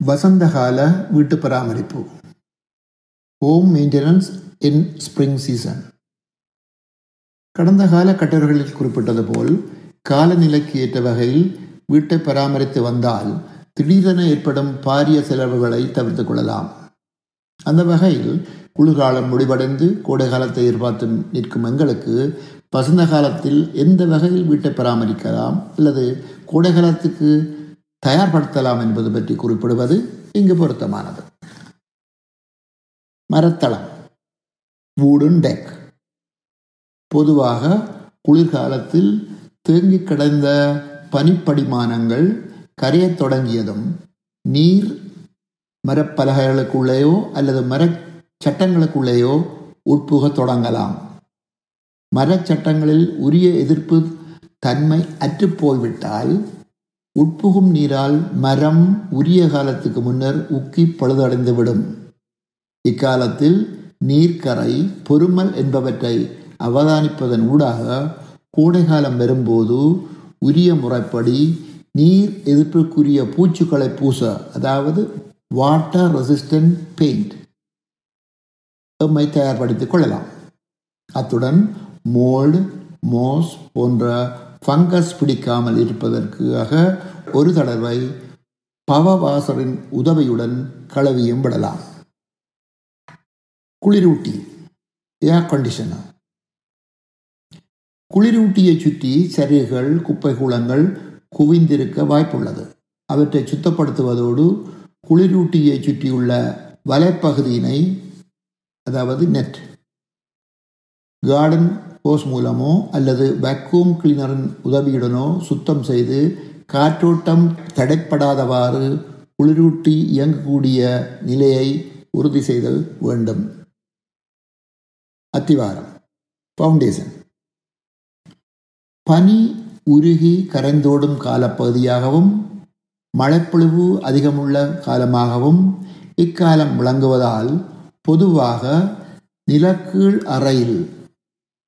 வசந்தகால வீட்டு பராமரிப்பு. Home maintenance in spring season கடந்த கால கட்டுரைகளில் குறிப்பிட்டது போல் காலநிலைக்கு ஏற்ற வகையில் வீட்டை பராமரித்து வந்தால் திடீரென ஏற்படும் பாரிய செலவுகளை தவிர்த்து கொள்ளலாம். அந்த வகையில் குளிர்காலம் முடிவடைந்து கோடை காலத்தை எதிர்பார்த்து நிற்கும் எங்களுக்கு வசந்த காலத்தில் எந்த வகையில் வீட்டை பராமரிக்கலாம் அல்லது கோடை காலத்துக்கு தயார்படுத்தலாம் என்பது பற்றி குறிப்பிடுவது இங்கு பொருத்தமானது. மரத்தளம் வூடன் டெக் பொதுவாக குளிர்காலத்தில் தேங்கி கிடந்த பனிப்படிமானங்கள் கரையத் தொடங்கியதும் நீர் மரப்பலகைகளுக்குள்ளேயோ அல்லது மரச்சட்டங்களுக்குள்ளேயோ உட்புக தொடங்கலாம். மரச்சட்டங்களில் உரிய எதிர்ப்பு தன்மை அற்றுப்போய்விட்டால் உட்புகும் நீரால் மரம் உரிய காலத்துக்கு முன்னர் உக்கி பழுதடைந்துவிடும். இக்காலத்தில் நீர்க்கரை பொறுமல் என்பவற்றை அவதானிப்பதன் ஊடாக கோடைகாலம் வரும்போது உரிய முறைப்படி நீர் எதிர்ப்புக்குரிய பூச்சுக்களை பூச அதாவது வாட்டர் ரெசிஸ்டன்ட் பெயிண்ட் எம்மை தயார்படுத்திக் கொள்ளலாம். அத்துடன் மோல்டு மோஸ் போன்ற ஃபங்கஸ் பிடிக்காமல் இருப்பதற்காக ஒரு தடவை பவவாசரின் உதவியுடன் கழுவியும் விடலாம். குளிரூட்டி ஏர் கண்டிஷனர் குளிரூட்டியை சுற்றி சரிகள் குப்பை கூலங்கள் குவிந்திருக்க வாய்ப்புள்ளது. அவற்றை சுத்தப்படுத்துவதோடு குளிரூட்டியை சுற்றியுள்ள வலைப்பகுதியினை அதாவது நெட் கார்டன் ஹோஸ் மூலமோ அல்லது வேக்யூம் கிளீனரின் உதவியுடனோ சுத்தம் செய்து காற்றோட்டம் தடைப்படாதவாறு குளிரூட்டி இயங்கக்கூடிய நிலையை உறுதி செய்தல் வேண்டும். அத்திவாரம். ஃபவுண்டேஷன் பனி உருகி கரைந்தோடும் காலப்பகுதியாகவும் மழைப்பொழிவு அதிகமுள்ள காலமாகவும் இக்காலம் விளங்குவதால் பொதுவாக நிலக்கீழ் அறையில்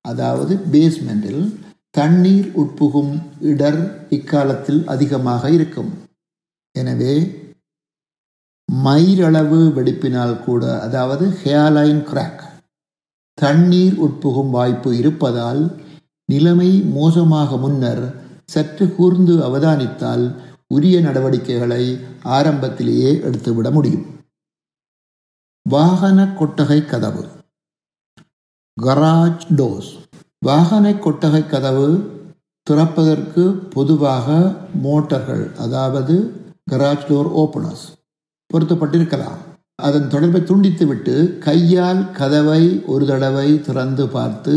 அதாவது பேஸ்மெண்டில் தண்ணீர் உட்புகும் இடர் இக்காலத்தில் அதிகமாக இருக்கும். எனவே மயிரளவு வெடிப்பினால் கூட அதாவது ஹேர்லைன் கிராக் தண்ணீர் உட்புகும் வாய்ப்பு இருப்பதால் நிலைமை மோசமாக முன்னர் சற்று கூர்ந்து அவதானித்தால் உரிய நடவடிக்கைகளை ஆரம்பத்திலேயே எடுத்துவிட முடியும். வாகன கொட்டகை கதவு. கராஜ் டோர்ஸ் வாகன கொட்டகை கதவு திறப்பதற்கு பொதுவாக மோட்டர்கள் அதாவது கராஜ் டோர் ஓப்பனர்ஸ் பொருத்தப்பட்டிருக்கலாம். அதன் தொடர்பை துண்டித்துவிட்டு கையால் கதவை ஒரு தடவை திறந்து பார்த்து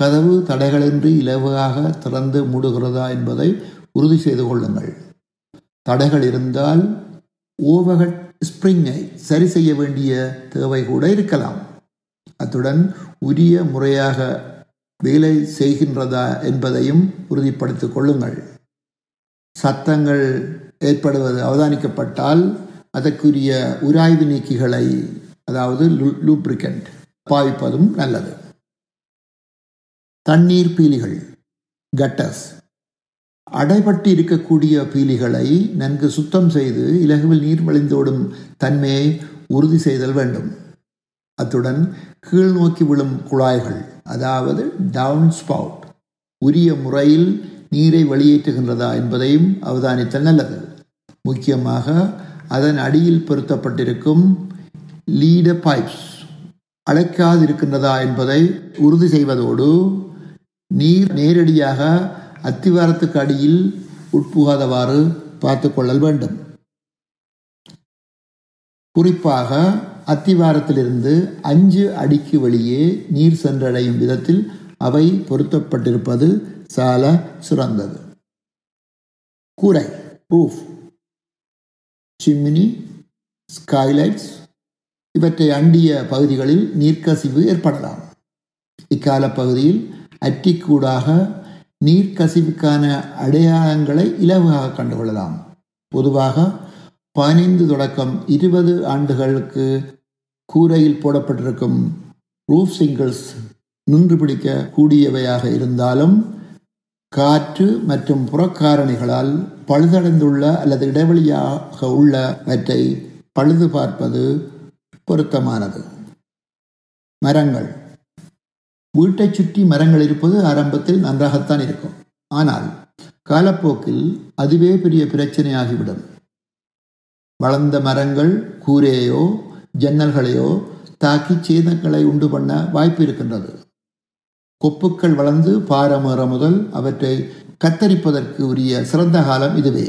கதவு தடைகளின்றி இலவாக திறந்து மூடுகிறதா என்பதை உறுதி செய்து கொள்ளுங்கள். தடைகள் இருந்தால் ஓவகட் ஸ்ப்ரிங்கை சரி செய்ய வேண்டிய தேவை கூட இருக்கலாம். அத்துடன் உரிய முறையாக வேலை செய்கின்றதா என்பதையும் உறுதிப்படுத்திக் கொள்ளுங்கள். சத்தங்கள் ஏற்படுவது அவதானிக்கப்பட்டால் அதற்குரிய உராய்வு நீக்கிகளை அதாவது லூப்ரிகண்ட் பாவிப்பதும் நல்லது. தண்ணீர் பீலிகள் கட்டஸ் அடைபட்டு இருக்கக்கூடிய பீலிகளை நன்கு சுத்தம் செய்து இலகுவில் நீர் வழிந்தோடும் தன்மையை உறுதி செய்தல் வேண்டும். அத்துடன் கீழ் நோக்கி விழும் குழாய்கள் அதாவது டவுன் ஸ்பவுட் உரிய முறையில் நீரை வெளியேற்றுகின்றதா என்பதையும் அவதானித்தல் நல்லது. முக்கியமாக அதன் அடியில் பொருத்தப்பட்டிருக்கும் லீட பைப்ஸ் அழைக்காதிருக்கின்றதா என்பதை உறுதி செய்வதோடு நீர் நேரடியாக அத்திவாரத்துக்கு அடியில் உட்புகாதவாறு பார்த்து கொள்ளல் வேண்டும். குறிப்பாக அத்திவாரத்திலிருந்து அஞ்சு அடிக்கு வெளியே நீர் சென்றடையும் விதத்தில் அவை பொருத்தப்பட்டிருப்பது சால சுரந்தது. கூரை ரூஃப் சிம்மினி ஸ்கைலைட்ஸ் இவற்றை அண்டிய பகுதிகளில் நீர்க்கசிவு ஏற்படலாம். இக்கால பகுதியில் அட்டிக்கூடாக நீர்க்கசிவுக்கான அடையாளங்களை இலவாக கண்டுகொள்ளலாம். பொதுவாக பதினைந்து தொடக்கம் இருபது ஆண்டுகளுக்கு கூரையில் போடப்பட்டிருக்கும் ரூஃப் சிங்கிள்ஸ் நின்று பிடிக்க கூடியவையாக இருந்தாலும் காற்று மற்றும் புறக்காரணிகளால் பழுதடைந்துள்ள அல்லது இடைவெளியாக உள்ளவற்றை பழுது பார்ப்பது பொருத்தமானது. மரங்கள். வீட்டைச் சுற்றி மரங்கள் இருப்பது ஆரம்பத்தில் நன்றாகத்தான் இருக்கும். ஆனால் காலப்போக்கில் அதுவே பெரிய பிரச்சனையாகிவிடும். வளர்ந்த மரங்கள் கூரையோ ஜன்னல்களையோ தாக்கி சேதங்களை உண்டு பண்ண வாய்ப்பு இருக்கின்றது. கொப்புக்கள் வளர்ந்து பாரமேற முதல் அவற்றை கத்தரிப்பதற்கு உரிய சிறந்த காலம் இதுவே.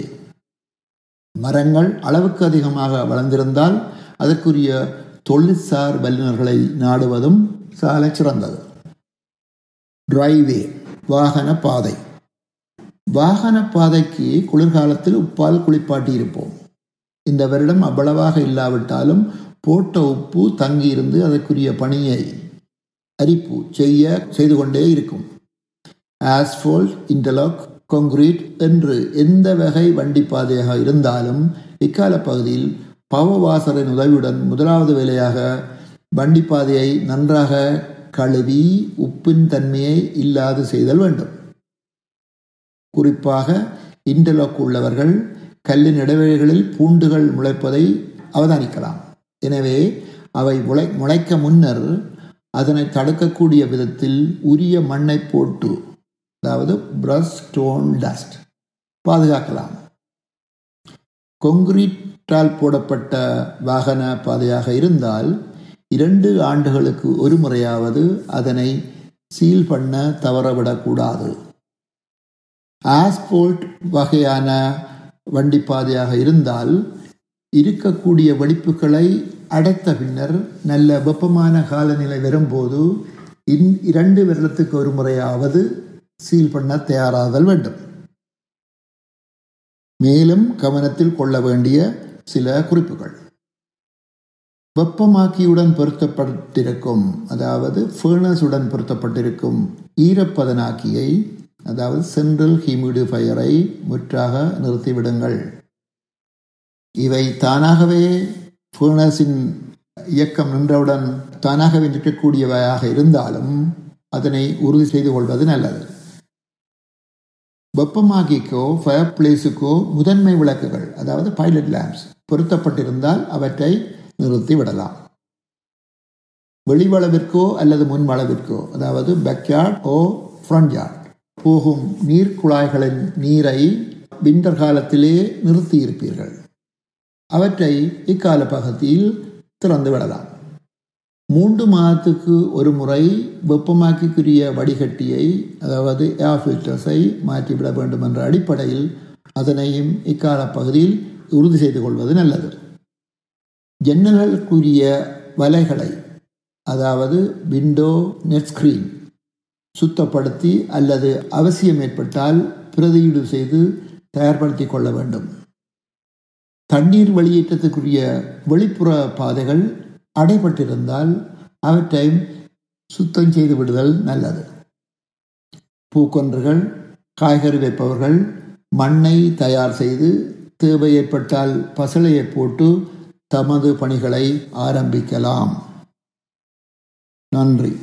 மரங்கள் அளவுக்கு அதிகமாக வளர்ந்திருந்தால் அதற்குரிய தொழிற்சார் வல்லுநர்களை நாடுவதும் சால சிறந்தது. டிரைவே வாகன பாதை வாகன பாதைக்கு குளிர்காலத்தில் உப்பால் குளிப்பாட்டி இருப்போம் இந்த வருடம் அவ்வளவாக இல்லாவிட்டாலும் போட்ட உப்பு தங்கியிருந்து அதற்குரிய பணியை அரிப்பு செய்ய செய்து கொண்டே இருக்கும். ஆஸ்போல்ட் இன்டர்லாக் கொங்கிரீட் என்று எந்த வகை வண்டி பாதையாக இருந்தாலும் இக்கால பகுதியில் பவவாசரின் உதவியுடன் முதலாவது வேலையாக வண்டி பாதையை நன்றாக கழுவி உப்பின் தன்மையை இல்லாது செய்தல் வேண்டும். குறிப்பாக இன்டர்லாக் உள்ளவர்கள் கல்லின் இடைவெளிகளில் பூண்டுகள் முளைப்பதை அவதானிக்கலாம். எனவே அவை முளை முளைக்க முன்னர் அதனை தடுக்கக்கூடிய விதத்தில் உரிய மண்ணை போட்டு அதாவது பிரஷ் ஸ்டோன் டஸ்ட் பாதுகாக்கலாம். கொங்கிரீட்டால் போடப்பட்ட வாகன பாதையாக இருந்தால் இரண்டு ஆண்டுகளுக்கு ஒரு முறையாவது அதனை சீல் பண்ண தவறவிடக்கூடாது. ஆஸ்போல்ட் வகையான வண்டி பாதையாக இருந்தால் இருக்கக்கூடிய வெடிப்புகளை அடைத்த பின்னர் நல்ல வெப்பமான காலநிலை வரும்போது இன் இரண்டு வருடத்துக்கு ஒரு முறையாவது சீல் பண்ண தயாராதல் வேண்டும். மேலும் கவனத்தில் கொள்ள வேண்டிய சில குறிப்புகள். வெப்பமாக்கியுடன் பொருத்தப்பட்டிருக்கும் அதாவது ஃபேர்னஸுடன் பொருத்தப்பட்டிருக்கும் ஈரப்பதனாக்கியை அதாவது சென்ட்ரல் ஹியூமிடிஃபையரை முற்றாக நிறுத்திவிடுங்கள். இவை தானாகவே ஃபேர்னஸின் இயக்கம் நின்றவுடன் தானாகவே நிற்கக்கூடியவையாக இருந்தாலும் அதனை உறுதி செய்து கொள்வது நல்லது. வெப்பமாக்கிக்கோ ஃபயர் பிளேஸுக்கோ முதன்மை விளக்குகள் அதாவது பைலட் லேம்ப்ஸ் பொருத்தப்பட்டிருந்தால் அவற்றை நிறுத்தி விடலாம். வெளிவளவிற்கோ அல்லது முன்வளவிற்கோ அதாவது பேக்யார்ட் ஓ ஃப்ரண்ட் யார்ட் போகும் நீர் குழாய்களின் நீரை விண்டர் காலத்திலே நிறுத்தி இருப்பீர்கள் அவற்றை இக்கால பகுதியில் திறந்து விடலாம். மூன்று மாதத்துக்கு ஒரு முறை வெப்பமாக்கிக்குரிய வடிகட்டியை அதாவது ஏர் ஃபில்டர்ஸை மாற்றிவிட வேண்டும் என்ற அடிப்படையில் அதனையும் இக்கால பகுதியில் உறுதி செய்து கொள்வது நல்லது. ஜன்னல்களுக்குரிய வலைகளை அதாவது விண்டோ நெட்ஸ்கிரீன் சுத்தப்படுத்தி அல்லது அவசியம் ஏற்பட்டால் பிரதியீடு செய்து தயார்படுத்தி கொள்ள வேண்டும். தண்ணீர் வெளியேற்றத்துக்குரிய வெளிப்புற பாதைகள் அடைபட்டிருந்தால் அவற்றை சுத்தம் செய்து விடுதல் நல்லது. பூக்கொன்றுகள் காய்கறி வைப்பவர்கள் மண்ணை தயார் செய்து தேவை ஏற்பட்டால் பசலையை போட்டு தமது பணிகளை ஆரம்பிக்கலாம். நன்றி.